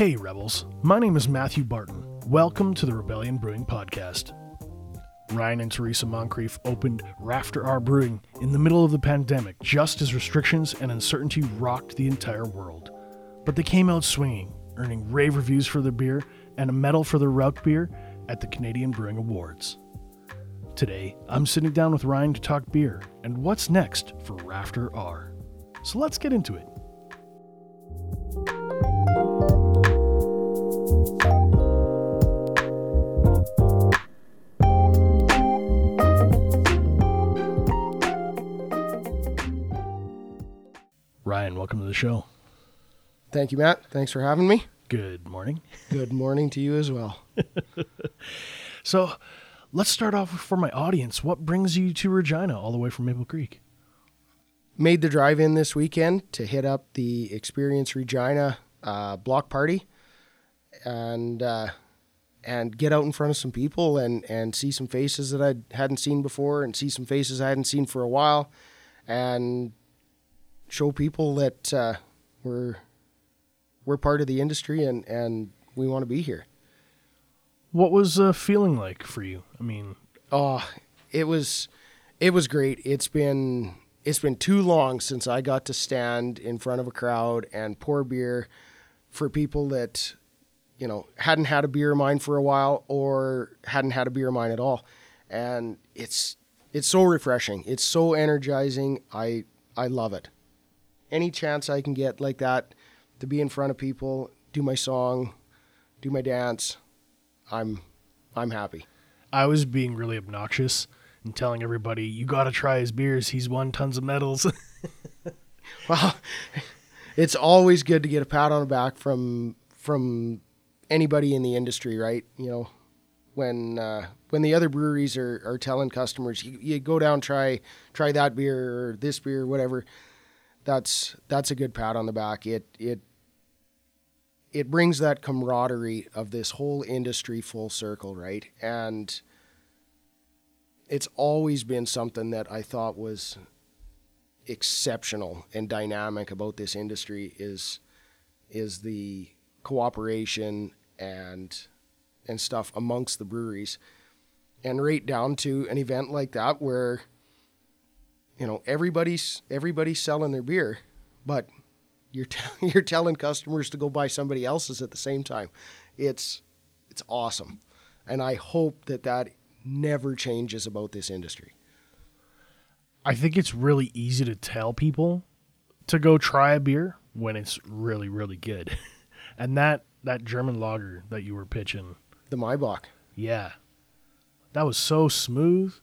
Hey, Rebels. My name is Matthew Barton. Welcome to the Rebellion Brewing Podcast. Ryan and Teresa Moncrief opened Rafter R Brewing in the middle of the pandemic, just as restrictions and uncertainty rocked the entire world. But they came out swinging, earning rave reviews for their beer and a medal for their Rauch beer at the Canadian Brewing Awards. Today, I'm sitting down with Ryan to talk beer and what's next for Rafter R. So let's get into it. Welcome to the show. Thank you, Matt. Thanks for having me. Good morning. Good morning to you as well. So, let's start off for my audience. What brings you to Regina all the way from Maple Creek? Made the drive in this weekend to hit up the Experience Regina uh, block party and uh, and get out in front of some people and, and see some faces that I hadn't seen before and see some faces I hadn't seen for a while and show people that uh, we're we're part of the industry and, and we want to be here. What was uh, feeling like for you? I mean, Oh, it was it was great. It's been it's been too long since I got to stand in front of a crowd and pour beer for people that you know hadn't had a beer of mine for a while or hadn't had a beer of mine at all. And it's it's so refreshing. It's so energizing. I I love it. Any chance I can get like that to be in front of people, do my song, do my dance, I'm I'm happy. I was being really obnoxious and telling everybody, you got to try his beers. He's won tons of medals. Well, it's always good to get a pat on the back from from anybody in the industry, right? You know, when uh, when the other breweries are, are telling customers, you, you go down try try that beer or this beer, whatever. That's that's a good pat on the back. It it it brings that camaraderie of this whole industry full circle, right? And it's always been something that I thought was exceptional and dynamic about this industry is is the cooperation and and stuff amongst the breweries and right down to an event like that where you know everybody's everybody's selling their beer but you're t- you're telling customers to go buy somebody else's at the same time. It's it's awesome. And i hope that that never changes about this industry. I think it's really easy to tell people to go try a beer when it's really, really good. and that, that German lager that you were pitching, the Maibock yeah, that was so smooth.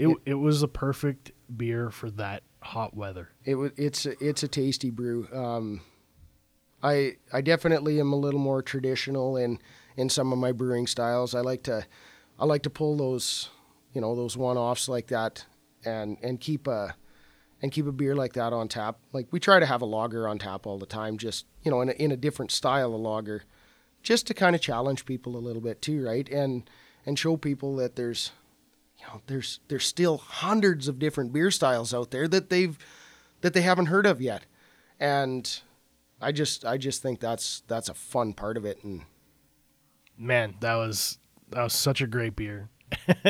It, it was a perfect beer for that hot weather. It was it's a, it's a tasty brew. Um, I I definitely am a little more traditional in in some of my brewing styles. I like to I like to pull those you know those one offs like that and and keep a and keep a beer like that on tap. Like we try to have a lager on tap all the time, just you know in a, in a different style of lager, just to kind of challenge people a little bit too, right? And and show people that there's you know there's there's still hundreds of different beer styles out there that they've that they haven't heard of yet and i just i just think that's that's a fun part of it and Man, that was that was such a great beer.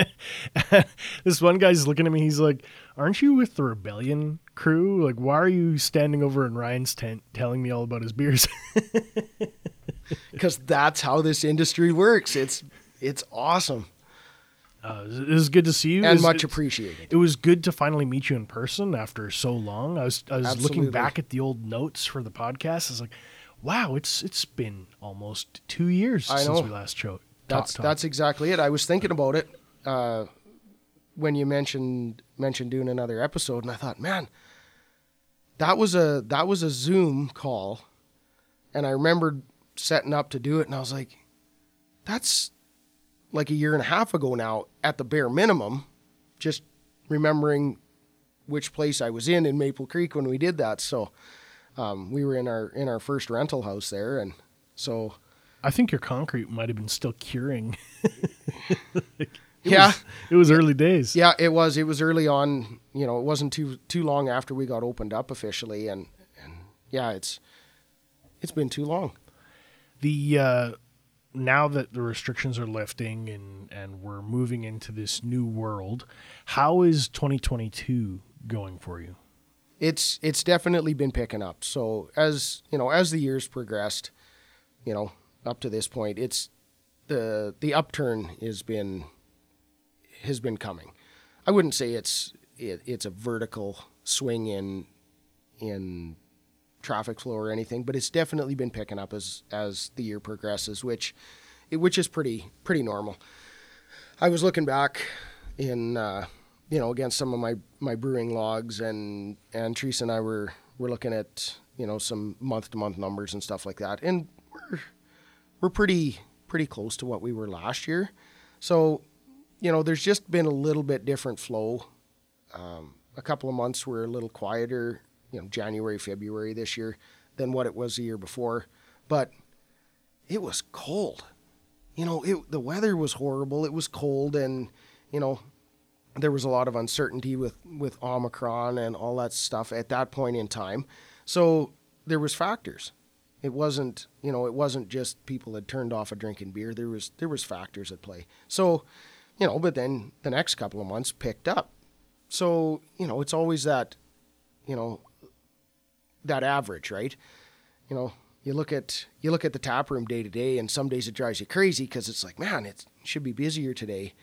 this one guy's looking at me. He's like, "Aren't you with the Rebellion crew? Like, why are you standing over in Ryan's tent telling me all about his beers?" because that's how this industry works it's it's awesome uh, it was good to see you. And was- much appreciated It was good to finally meet you in person after so long. I was I was looking back at the old notes for the podcast. I was like, "Wow, it's it's been almost two years since we last showed." that's that's exactly it i was thinking about it uh, when you mentioned mentioned doing another episode and i thought man that was a that was a zoom call and i remembered setting up to do it and i was like that's like a year and a half ago now at the bare minimum just remembering which place i was in in maple creek when we did that so um, we were in our in our first rental house there and so I think your concrete might have been still curing. It Yeah. was- it was early days. Yeah, it was. It was early on. You know, it wasn't too too long after we got opened up officially, and and yeah, it's it's been too long. The uh, now that the restrictions are lifting and and we're moving into this new world, how is 2022 going for you? It's it's definitely been picking up. So as you know, as the years progressed, you know, up to this point, it's the the upturn has been has been coming. I wouldn't say it's it, it's a vertical swing in in traffic flow or anything, but it's definitely been picking up as as the year progresses, which which is pretty pretty normal. I was looking back in uh, you know against some of my my brewing logs, and and Teresa and I were were looking at you know some month to month numbers and stuff like that, and we're we're pretty pretty close to what we were last year. So you know, there's just been a little bit different flow. Um, a couple of months were a little quieter, you know, January, February this year than what it was the year before. But it was cold. You know, it, the weather was horrible. It was cold, and you know, there was a lot of uncertainty with with Omicron and all that stuff at that point in time. So there was factors. It wasn't, you know, it wasn't just people had turned off of drinking beer. There was there was factors at play. So you know, but then the next couple of months picked up. So, you know, it's always that, you know, that average, right? You know, you look at you look at the tap room day to day, and some days it drives you crazy because it's like, man, it should be busier today,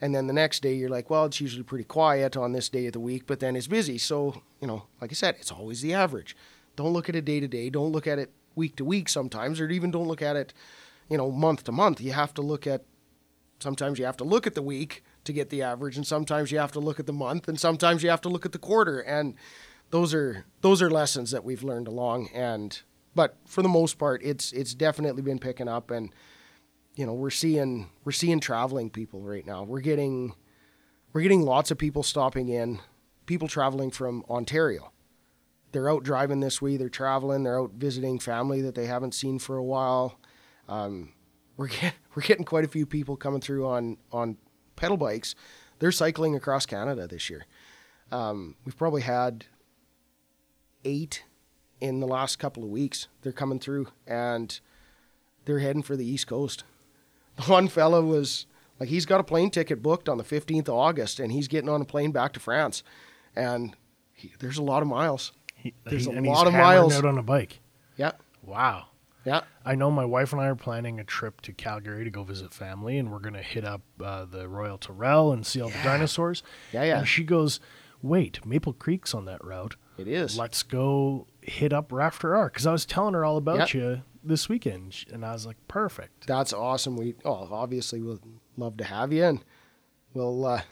and then the next day you're like, well, it's usually pretty quiet on this day of the week, but then it's busy. So, you know, like I said, it's always the average. Don't look at it day to day. Don't look at it week to week sometimes, or even don't look at it, you know, month to month. You have to look at sometimes you have to look at the week to get the average and sometimes you have to look at the month and sometimes you have to look at the quarter and those are those are lessons that we've learned along and but for the most part it's it's definitely been picking up and you know we're seeing we're seeing traveling people right now we're getting we're getting lots of people stopping in people traveling from Ontario they're out driving this way they're traveling they're out visiting family that they haven't seen for a while um, we're get, we're getting quite a few people coming through on on pedal bikes. They're cycling across Canada this year. Um, we've probably had eight in the last couple of weeks. They're coming through and they're heading for the East Coast. The one fella was like, he's got a plane ticket booked on the 15th of August and he's getting on a plane back to France. And he, there's a lot of miles. He, There's he- a lot of miles. out on a bike. Yeah. Wow. Yeah. I know my wife and I are planning a trip to Calgary to go visit family, and we're going to hit up uh, the Royal Tyrrell and see all the dinosaurs. Yeah, yeah. And she goes, "Wait, Maple Creek's on that route. It is. Let's go hit up Rafter R." Because I was telling her all about Yep. you this weekend, and I was like, "Perfect." That's awesome. We oh, obviously we'll love to have you, and we'll uh,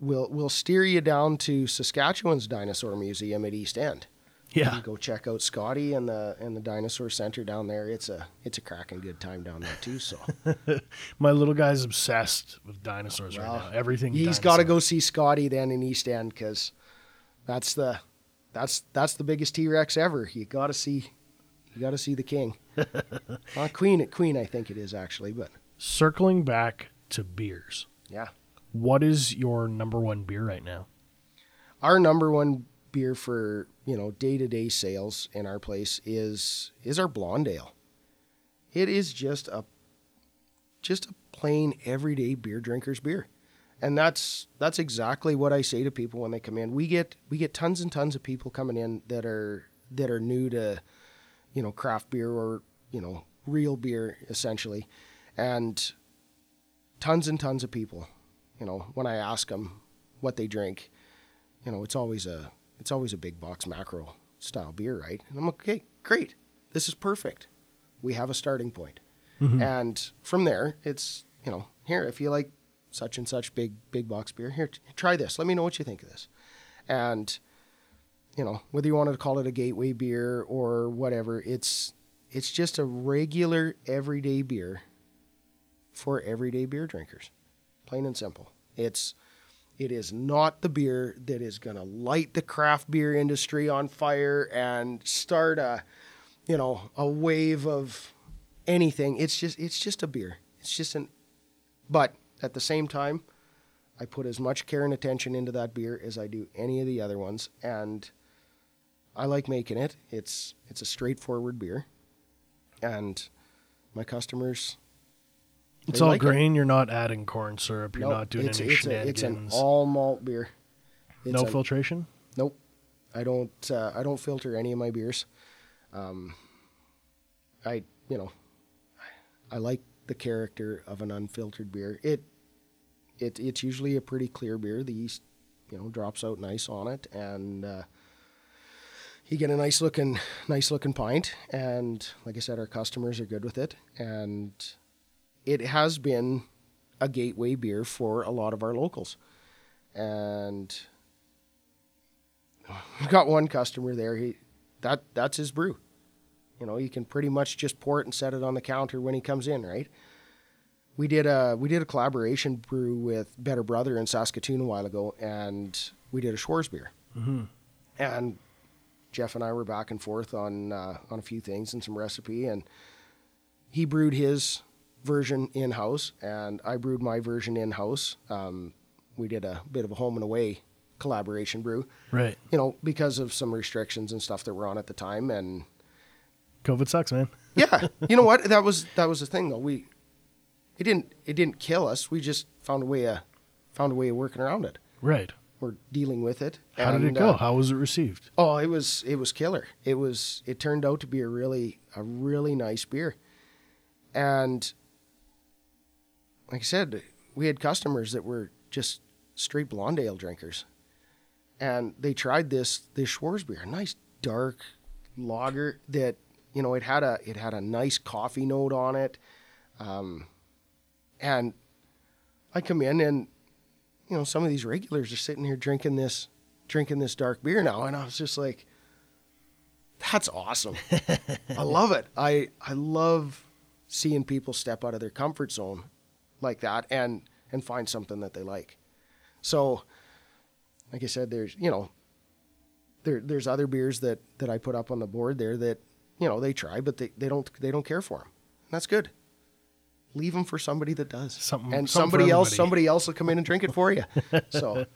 we'll we'll steer you down to Saskatchewan's Dinosaur Museum at East End. Yeah. Go check out Scotty and the and the Dinosaur Center down there. It's a it's a cracking good time down there too. So My little guy's obsessed with dinosaurs Well, right now. Everything. he's got to go see Scotty then in East End because that's the that's that's the biggest T Rex ever. You got to see you got to see the king. uh, Queen Queen I think it is actually, but Circling back to beers. yeah. What is your number one beer right now? our number one beer for you know day to day sales in our place is is our blonde ale. It is just a just a plain everyday beer drinker's beer, and that's that's exactly what I say to people when they come in. We get we get tons and tons of people coming in that are that are new to you know craft beer or you know real beer essentially, and tons and tons of people. You know when I ask them what they drink you know, it's always a it's always a big box macro style beer, right? And I'm like, okay, great. This is perfect. We have a starting point. Mm-hmm. And from there, it's, you know, here, if you like such and such big big box beer, here, try this. Let me know what you think of this. And you know, whether you wanted to call it a gateway beer or whatever, it's it's just a regular everyday beer for everyday beer drinkers. Plain and simple. It's it is not the beer that is going to light the craft beer industry on fire and start a, you know, a wave of anything. It's just it's just a beer. It's just an but at the same time, I put as much care and attention into that beer as I do any of the other ones and I like making it. It's it's a straightforward beer. And my customers. It's all like it. grain. You're not adding corn syrup. You're Nope, not doing it's, any it's, a, it's an all malt beer. It's no a- filtration. Nope. I don't. Uh, I don't filter any of my beers. Um, I you know, I like the character of an unfiltered beer. It it it's usually a pretty clear beer. The yeast you know drops out nice on it, and uh, you get a nice looking nice looking pint. And like I said, our customers are good with it, and it has been a gateway beer for a lot of our locals, and We've got one customer there. He that that's his brew. You know, you can pretty much just pour it and set it on the counter when he comes in, right? We did a we did a collaboration brew with Better Brother in Saskatoon a while ago, and we did a Schwarz beer. Mm-hmm. And Jeff and I were back and forth on uh, on a few things and some recipe, and he brewed his version in house, and I brewed my version in house. Um, we did a bit of a home and away collaboration brew Right. you know, because of some restrictions and stuff that were on at the time. And COVID sucks, man. yeah, you know what? That was that was the thing though. We it didn't it didn't kill us. We just found a way of found a way of working around it. Right. We're dealing with it. How did it go? uh, How was it received? oh, it was it was killer. It was it turned out to be a really a really nice beer. And like I said, we had customers that were just straight blonde ale drinkers. And they tried this this Schwarz beer, a nice dark lager that you know it had a it had a nice coffee note on it, um, and I come in and you know some of these regulars are sitting here drinking this drinking this dark beer now, and I was just like, that's awesome. I love it. I I love seeing people step out of their comfort zone like that and and find something that they like. So, like I said, there's you know, there there's other beers that that I put up on the board there that you know they try, but they, they don't they don't care for them. And That's good. Leave them for somebody that does. Something- and something somebody else somebody else will come in and drink it for you. So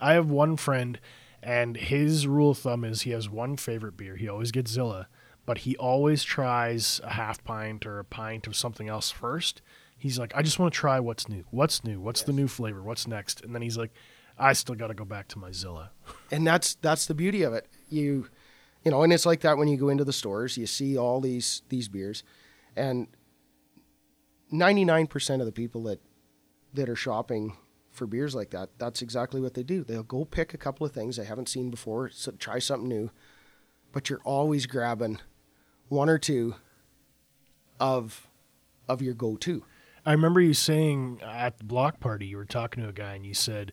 I have one friend, and his rule of thumb is he has one favorite beer. He always gets Zilla, but he always tries a half pint or a pint of something else first. He's like, I just want to try what's new. What's new? What's the new flavor? What's next? And then he's like, I still got to go back to my Zilla. and that's that's the beauty of it. You you know, and it's like that when you go into the stores, you see all these these beers and 99% of the people that that are shopping for beers like that, that's exactly what they do. They'll go pick a couple of things they haven't seen before, so try something new, but you're always grabbing one or two of of your go-to. I remember you saying at the block party, you were talking to a guy and you said,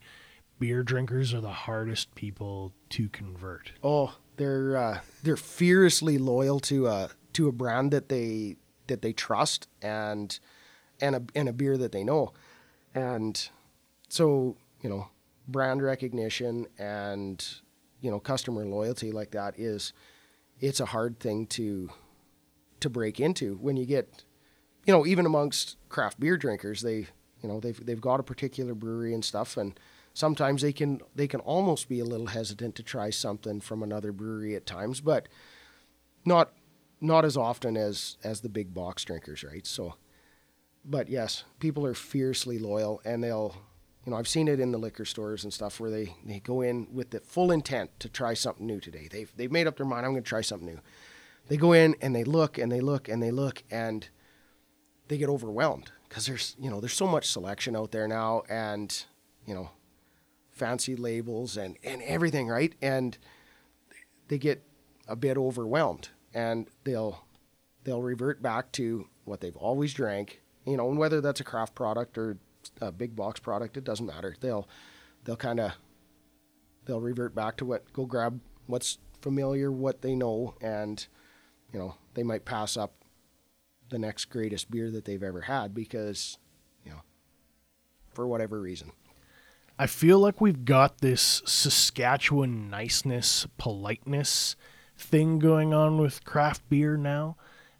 beer drinkers are the hardest people to convert. Oh, they're uh, they're fiercely loyal to a to a brand that they that they trust and and a and a beer that they know, and so you know brand recognition and you know customer loyalty like that is it's a hard thing to to break into when you get you know even amongst craft beer drinkers they you know they've they've got a particular brewery and stuff and sometimes they can they can almost be a little hesitant to try something from another brewery at times but not not as often as as the big box drinkers right? So but yes people are fiercely loyal and they'll you know i've seen it in the liquor stores and stuff where they they go in with the full intent to try something new today. They've they've made up their mind i'm going to try something new. They go in and they look and they look and they look and they get overwhelmed because there's you know there's so much selection out there now and you know fancy labels and and everything right? And they get a bit overwhelmed and they'll they'll revert back to what they've always drank you know and whether that's a craft product or a big box product it doesn't matter. They'll they'll kind of they'll revert back to what go grab what's familiar what they know and you know they might pass up the next greatest beer that they've ever had because you know for whatever reason I feel like we've got this Saskatchewan niceness, politeness thing going on with craft beer now.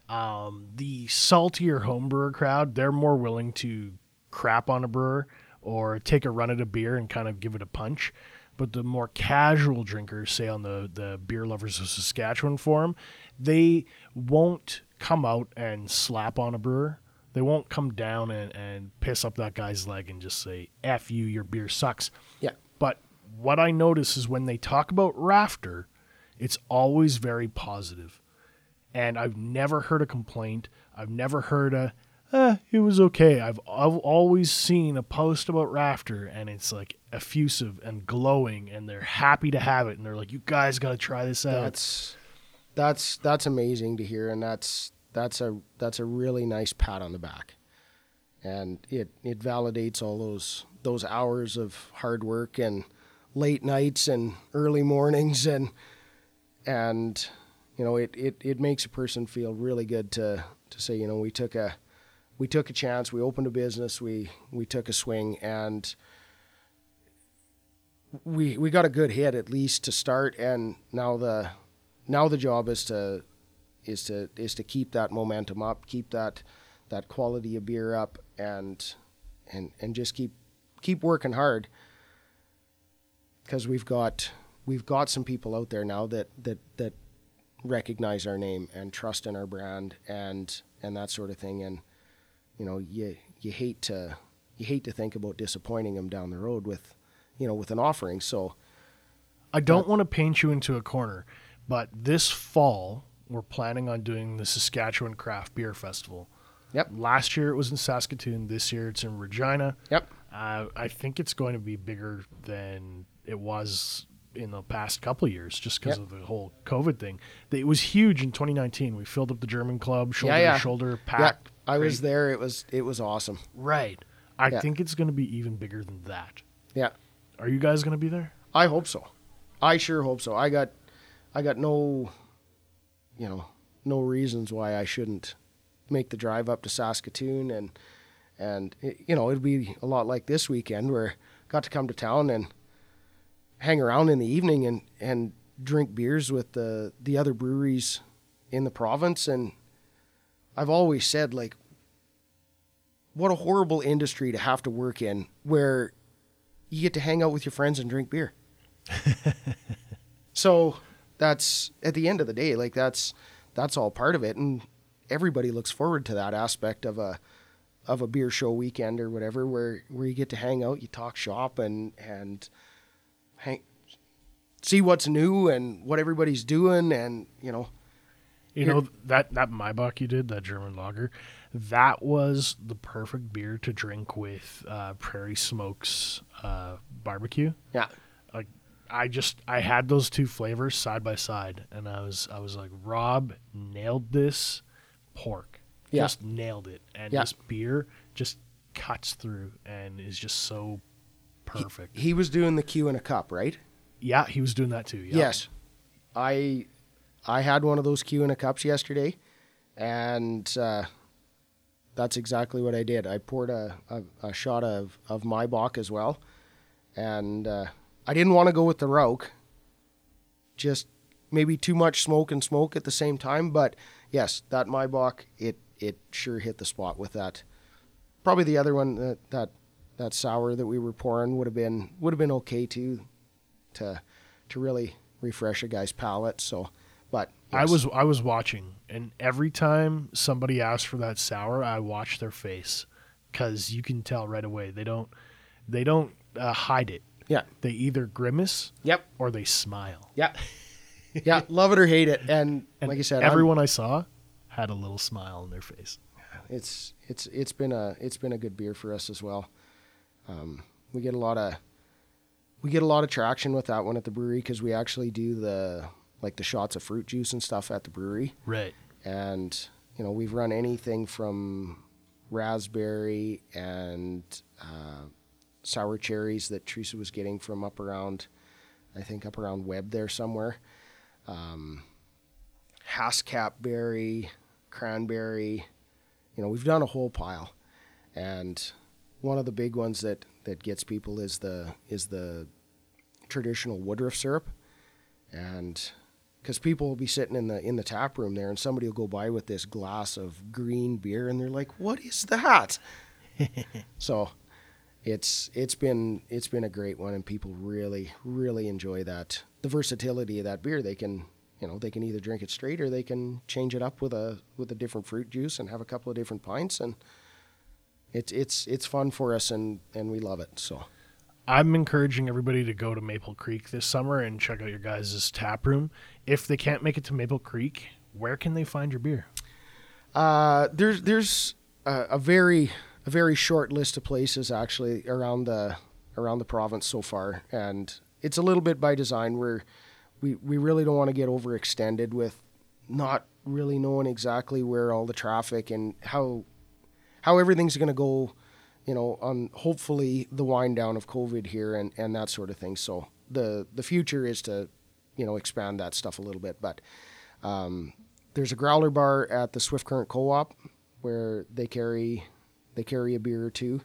Um, the saltier homebrewer crowd, they're more willing to crap on a brewer or take a run at a beer and kind of give it a punch. But the more casual drinkers, say on the, the Beer Lovers of Saskatchewan forum, they won't come out and slap on a brewer. They won't come down and, and piss up that guy's leg and just say, F you, your beer sucks. Yeah. But what I notice is when they talk about Rafter, it's always very positive. And I've never heard a complaint. I've never heard a, eh, it was okay. I've, I've always seen a post about Rafter and it's like effusive and glowing and they're happy to have it. And they're like, you guys got to try this out. That's that's that's amazing to hear, and that's that's a that's a really nice pat on the back, and it it validates all those those hours of hard work and late nights and early mornings and and you know it, it, it makes a person feel really good to to say you know we took a we took a chance we opened a business we we took a swing and we we got a good hit at least to start. And now the now the job is to is to is to keep that momentum up keep that that quality of beer up and and and just keep keep working hard. Because we've got we've got some people out there now that that that recognize our name and trust in our brand and and that sort of thing. And you know you you hate to you hate to think about disappointing them down the road with you know with an offering. So I don't want to paint you into a corner, but this fall we're planning on doing the Saskatchewan Craft Beer Festival. Yep. Last year it was in Saskatoon. This year it's in Regina. yep Uh, I think it's going to be bigger than it was in the past couple of years, just because Yep. of the whole COVID thing. It was huge in 2019. We filled up the German club, shoulder yeah. to shoulder, yeah packed. I was there it was it was awesome Right. I Yeah. think it's going to be even bigger than that. yeah Are you guys going to be there? I hope so. I sure hope so. I got, I got no, you know, no reasons why I shouldn't make the drive up to Saskatoon and, and it, you know, it'd be a lot like this weekend where I got to come to town and hang around in the evening and and drink beers with the the other breweries in the province and I've always said like what a horrible industry to have to work in where you get to hang out with your friends and drink beer. so that's at the end of the day, like that's that's all part of it, and everybody looks forward to that aspect of a of a beer show weekend or whatever, where where you get to hang out, you talk shop, and and hang, see what's new and what everybody's doing, and you know, You know that that Maibock you did, that German lager, that was the perfect beer to drink with uh, Prairie Smokes uh, barbecue. yeah, I just I had those two flavors side by side, and I was I was like, Rob nailed this pork, Yeah. just nailed it, and Yeah. this beer just cuts through and is just so perfect. he was doing the Q in a cup, right? yeah, he was doing that too. Yeah. Yes. I I had one of those Q in a cups yesterday, and uh, that's exactly what I did. I poured a, a, a shot of, of Maibock as well, and uh, I didn't want to go with the Roke. Just maybe too much smoke and smoke at the same time, but yes, that Maibock it it sure hit the spot with that. Probably the other one that that, that sour that we were pouring would have been would have been okay too, to to really refresh a guy's palate. So, but I was I was watching, and every time somebody asked for that sour, I watch their face because you can tell right away they don't they don't uh, hide it. Yeah They either grimace yep or they smile. yeah yeah love it or hate it. And, And like I said, I'm- everyone I saw had a little smile on their face. it's it's it's been a it's been a good beer for us as well. Um, we get a lot of we get a lot of traction with that one at the brewery because we actually do the like the shots of fruit juice and stuff at the brewery, Right. and you know we've run anything from raspberry and uh, sour cherries that Teresa was getting from up around, I think up around Webb there somewhere. Um, Haskap berry, cranberry. You know, we've done a whole pile, and one of the big ones that that gets people is the is the traditional Woodruff syrup, and because people will be sitting in the in the tap room there, and somebody will go by with this glass of green beer, and they're like, "What is that?" so, it's it's been it's been a great one, and people really really enjoy that the versatility of that beer. They can you know they can either drink it straight or they can change it up with a with a different fruit juice and have a couple of different pints and it's it's it's fun for us and and we love it so I'm encouraging everybody to go to Maple Creek this summer and check out your guys' tap room. If they can't make it to Maple Creek, where can they find your beer? uh there's there's a, a very a very short list of places actually around the around the province so far. And it's a little bit by design where we we really don't want to get overextended with not really knowing exactly where all the traffic and how how everything's going to go you know on hopefully the wind down of covid here and and that sort of thing. So the the future is to you know expand that stuff a little bit. But um, there's a growler bar at the swift current co-op where they carry they carry a beer or two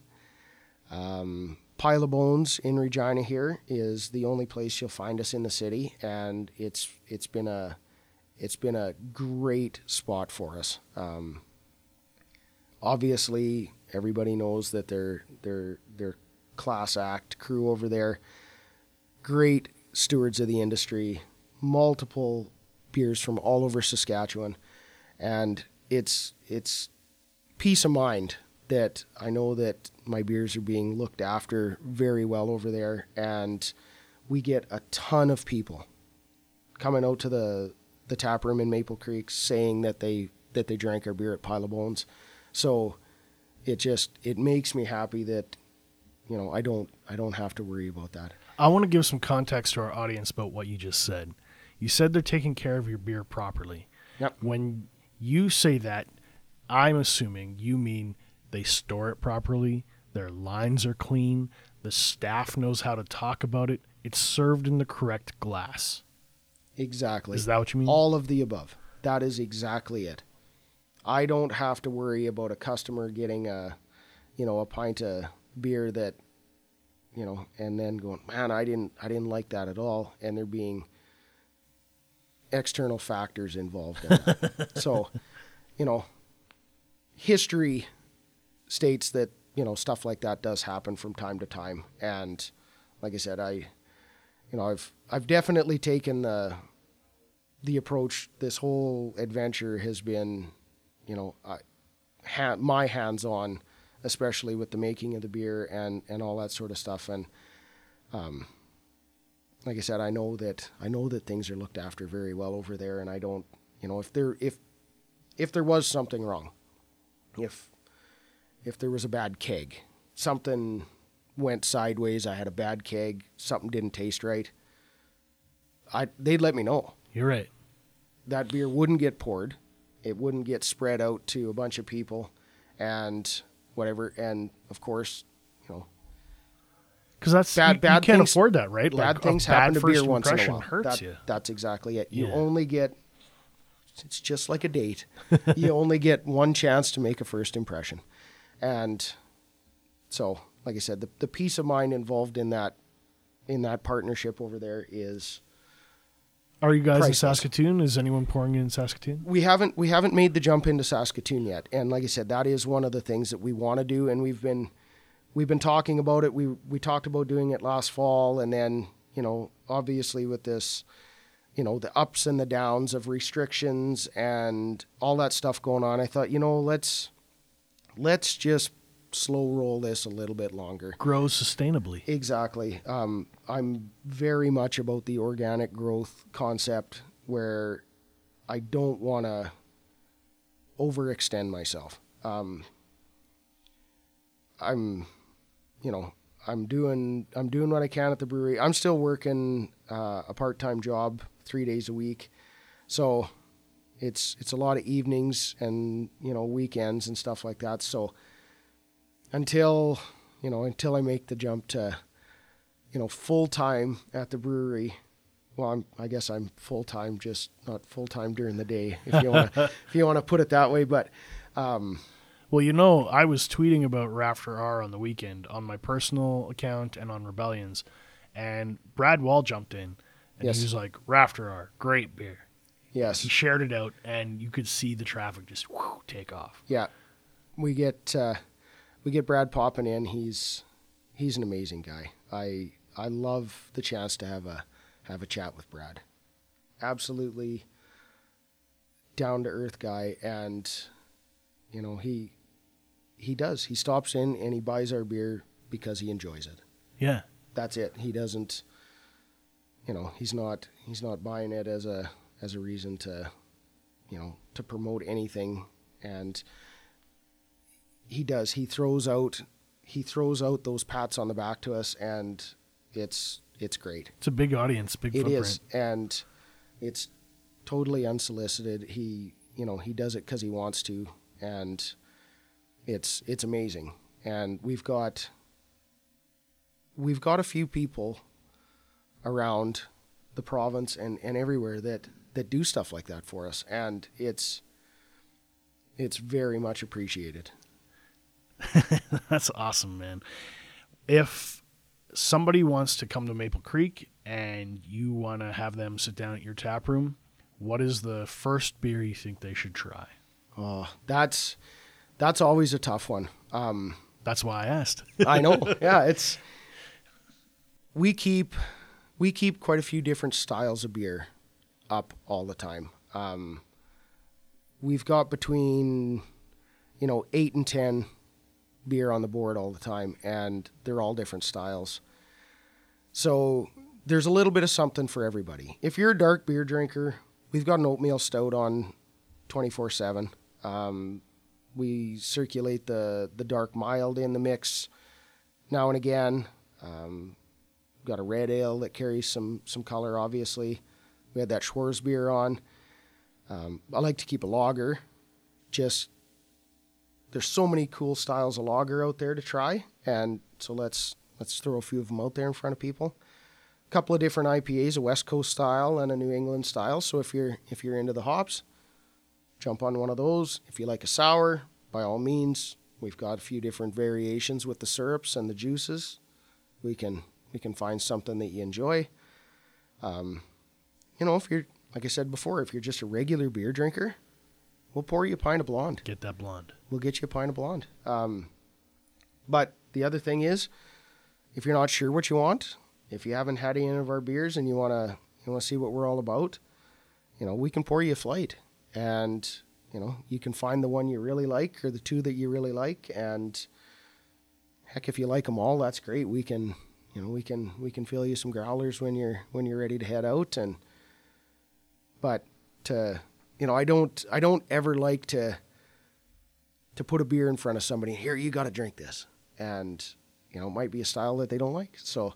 um, Pile of Bones in Regina here is the only place you'll find us in the city, and it's it's been a it's been a great spot for us. Um, obviously, everybody knows that they're they're they're class act crew over there. Great stewards of the industry, multiple beers from all over Saskatchewan, and it's it's peace of mind that I know that my beers are being looked after very well over there, and we get a ton of people coming out to the the tap room in Maple Creek saying that they that they drank our beer at Pile of Bones. So it just it makes me happy that you know I don't I don't have to worry about that. I want to give some context to our audience about what you just said. You said they're taking care of your beer properly. Yep. When you say that, I'm assuming you mean they store it properly, their lines are clean, the staff knows how to talk about it, it's served in the correct glass. Exactly. Is that what you mean? All of the above. That is exactly it. I don't have to worry about a customer getting a, you know, a pint of beer that, you know, and then going, man, I didn't, I didn't like that at all, and there being external factors involved in that. so, you know, history states that you know stuff like that does happen from time to time, and like I said, I, you know, I've I've definitely taken the the approach. This whole adventure has been, you know, I, ha- my hands on, especially with the making of the beer and and all that sort of stuff, and um. Like I said, I know that I know that things are looked after very well over there, and I don't, you know, if there if if there was something wrong, if if there was a bad keg, something went sideways, I had a bad keg, something didn't taste right, I they'd let me know. You're right. That beer wouldn't get poured. It wouldn't get spread out to a bunch of people and whatever. And of course, you know, Because that's Bad- you, bad you can't things- afford that, right? bad Like, things a bad happen to beer once in a impression while. hurts That- you. That's exactly it. You Yeah. only get it's just like a date. you only get one chance to make a first impression. And so, like I said, the, the peace of mind involved in that in that partnership over there is Are you guys priceless. in Saskatoon? Is anyone pouring in Saskatoon? we haven't we haven't made the jump into Saskatoon yet. And like I said, that is one of the things that we want to do and we've been we've been talking about it. We we talked about doing it last fall and then, you know, obviously with this you know, the ups and the downs of restrictions and all that stuff going on, I thought, you know, let's let's just slow roll this a little bit longer. Grows sustainably. Exactly. Um, I'm very much about the organic growth concept where I don't want to overextend myself. Um, I'm, you know, I'm doing I'm doing what I can at the brewery. I'm still working uh, a part time job three days a week, so it's it's a lot of evenings and you know weekends and stuff like that. So until you know until I make the jump to you know full time at the brewery. Well, I'm, I guess I'm full time, just not full time during the day, if you want to if you want to put it that way. But um, Well, you know, I was tweeting about Rafter R on the weekend on my personal account and on Rebellions, and Brad Wall jumped in and Yes. he was like, "Rafter R, great beer." Yes, He shared it out, and you could see the traffic just whew, take off. yeah, we get uh, we get Brad popping in. He's he's an amazing guy. I I love the chance to have a have a chat with Brad. absolutely down to earth guy, and you know he he does. He stops in and he buys our beer because he enjoys it. Yeah. That's it. He doesn't. You know, he's not he's not buying it as a as a reason to, you know, to promote anything, and he does. He throws out he throws out those pats on the back to us, and it's it's great. It's a big audience, big It footprint. is, and it's totally unsolicited. He, you know, he does it because he wants to, and it's it's amazing. And we've got we've got a few people around the province and, and everywhere that that do stuff like that for us, and it's it's very much appreciated. That's awesome, man. If somebody wants to come to Maple Creek and you want to have them sit down at your tap room, what is the first beer you think they should try? Oh, that's that's always a tough one. Um, That's why I asked. I know. Yeah, it's we keep we keep quite a few different styles of beer up all the time. Um, we've got between you know eight and ten beer on the board all the time, and they're all different styles. So there's a little bit of something for everybody. If you're a dark beer drinker, we've got an oatmeal stout on 24 seven. Um, we circulate the the dark mild in the mix now and again. Um, got a red ale that carries some some color. Obviously, we had that Schwarz beer on. Um, I like to keep a lager. Just there's so many cool styles of lager out there to try, and so let's let's throw a few of them out there in front of people. A couple of different IPAs, a West Coast style and a New England style. So if you're if you're into the hops, jump on one of those. If you like a sour, by all means, we've got a few different variations with the syrups and the juices. We can we can find something that you enjoy. Um, you know, if you're like I said before, if you're just a regular beer drinker, we'll pour you a pint of blonde. Get that blonde. We'll get you a pint of blonde. Um, but the other thing is, if you're not sure what you want, if you haven't had any of our beers and you wanna you wanna see what we're all about, you know, we can pour you a flight, and you know, you can find the one you really like or the two that you really like, and heck, if you like them all, that's great. We can, you know, we can we can fill you some growlers when you're when you're ready to head out, and but to you know, I don't I don't ever like to to put a beer in front of somebody. Here, you got to drink this, and you know, it might be a style that they don't like. So,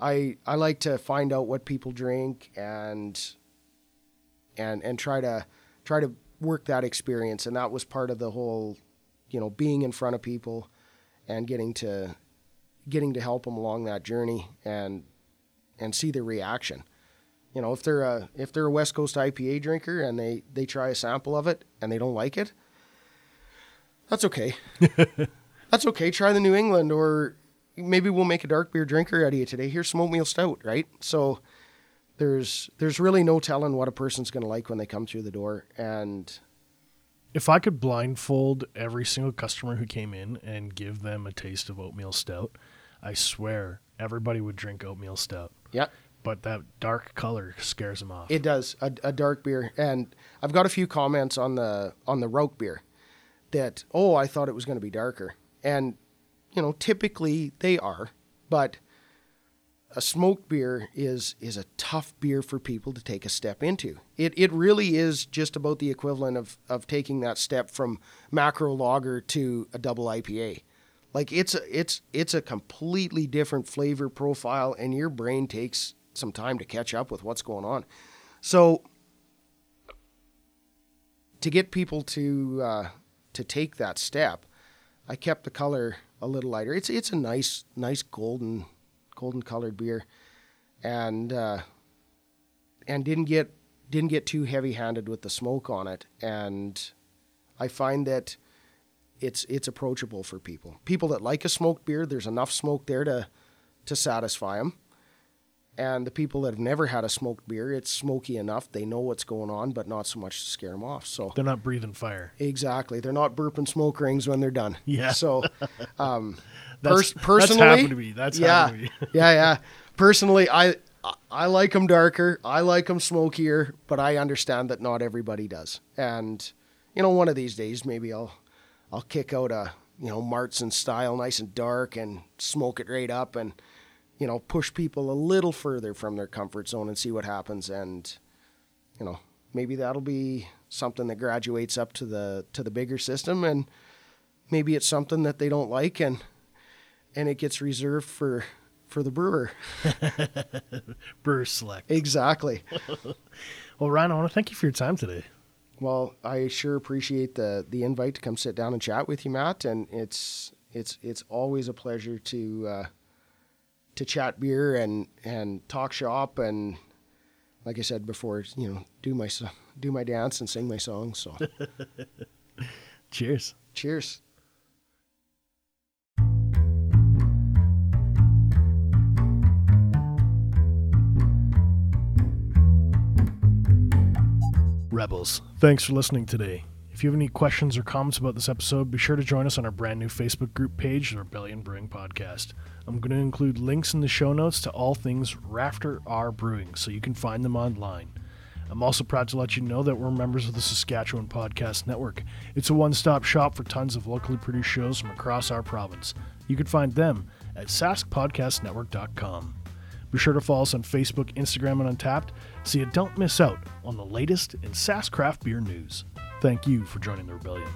I I like to find out what people drink and and and try to try to work that experience. And that was part of the whole, you know, being in front of people and getting to getting to help them along that journey and and see their reaction. You know, if they're a if they're a West Coast IPA drinker and they they try a sample of it and they don't like it, that's okay. that's okay. Try the New England or maybe we'll make a dark beer drinker out of you today. Here's some oatmeal stout, right? So there's there's really no telling what a person's going to like when they come through the door and If I could blindfold every single customer who came in and give them a taste of oatmeal stout, I swear everybody would drink oatmeal stout. yeah, But that dark color scares them off. It does a, a dark beer, and I've got a few comments on the on the Roke beer that oh I thought it was going to be darker, and you know typically they are, but a smoked beer is is a tough beer for people to take a step into. It it really is just about the equivalent of of taking that step from macro lager to a double IPA. Like it's a it's it's a completely different flavor profile, and your brain takes some time to catch up with what's going on. So to get people to uh, to take that step, I kept the color a little lighter. It's it's a nice nice golden golden colored beer, and uh, and didn't get didn't get too heavy handed with the smoke on it. And I find that it's it's approachable for people. People that like a smoked beer, there's enough smoke there to to satisfy them. And the people that have never had a smoked beer, it's smoky enough. They know what's going on, but not so much to scare them off. So They're not breathing fire. exactly, they're not burping smoke rings when they're done. Yeah. So, um, That's, pers- personally, that's happened to me. That's yeah, happened to me. yeah, yeah. Personally, I I like them darker. I like them smokier, but I understand that not everybody does. And you know, one of these days, maybe I'll I'll kick out a you know Märzen style, nice and dark, and smoke it right up, and you know push people a little further from their comfort zone and see what happens. And you know, maybe that'll be something that graduates up to the to the bigger system, and maybe it's something that they don't like, and and it gets reserved for for the brewer. Brewer select. Exactly. Well, Ryan, I want to thank you for your time today. Well, I sure appreciate the the invite to come sit down and chat with you, Matt. And it's it's it's always a pleasure to uh, to chat beer and and talk shop and like I said before, you know, do my do my dance and sing my songs. So, Cheers. cheers. Rebels, thanks for listening today. If you have any questions or comments about this episode, be sure to join us on our brand new Facebook group page, the Rebellion Brewing Podcast. I'm going to include links in the show notes to all things Rafter R Brewing, so you can find them online. I'm also proud to let you know that we're members of the Saskatchewan Podcast Network. It's a one stop shop for tons of locally produced shows from across our province. You can find them at saskpodcastnetwork.com. Be sure to follow us on Facebook, Instagram, and Untappd so you don't miss out on the latest in Sask craft beer news. Thank you for joining the rebellion.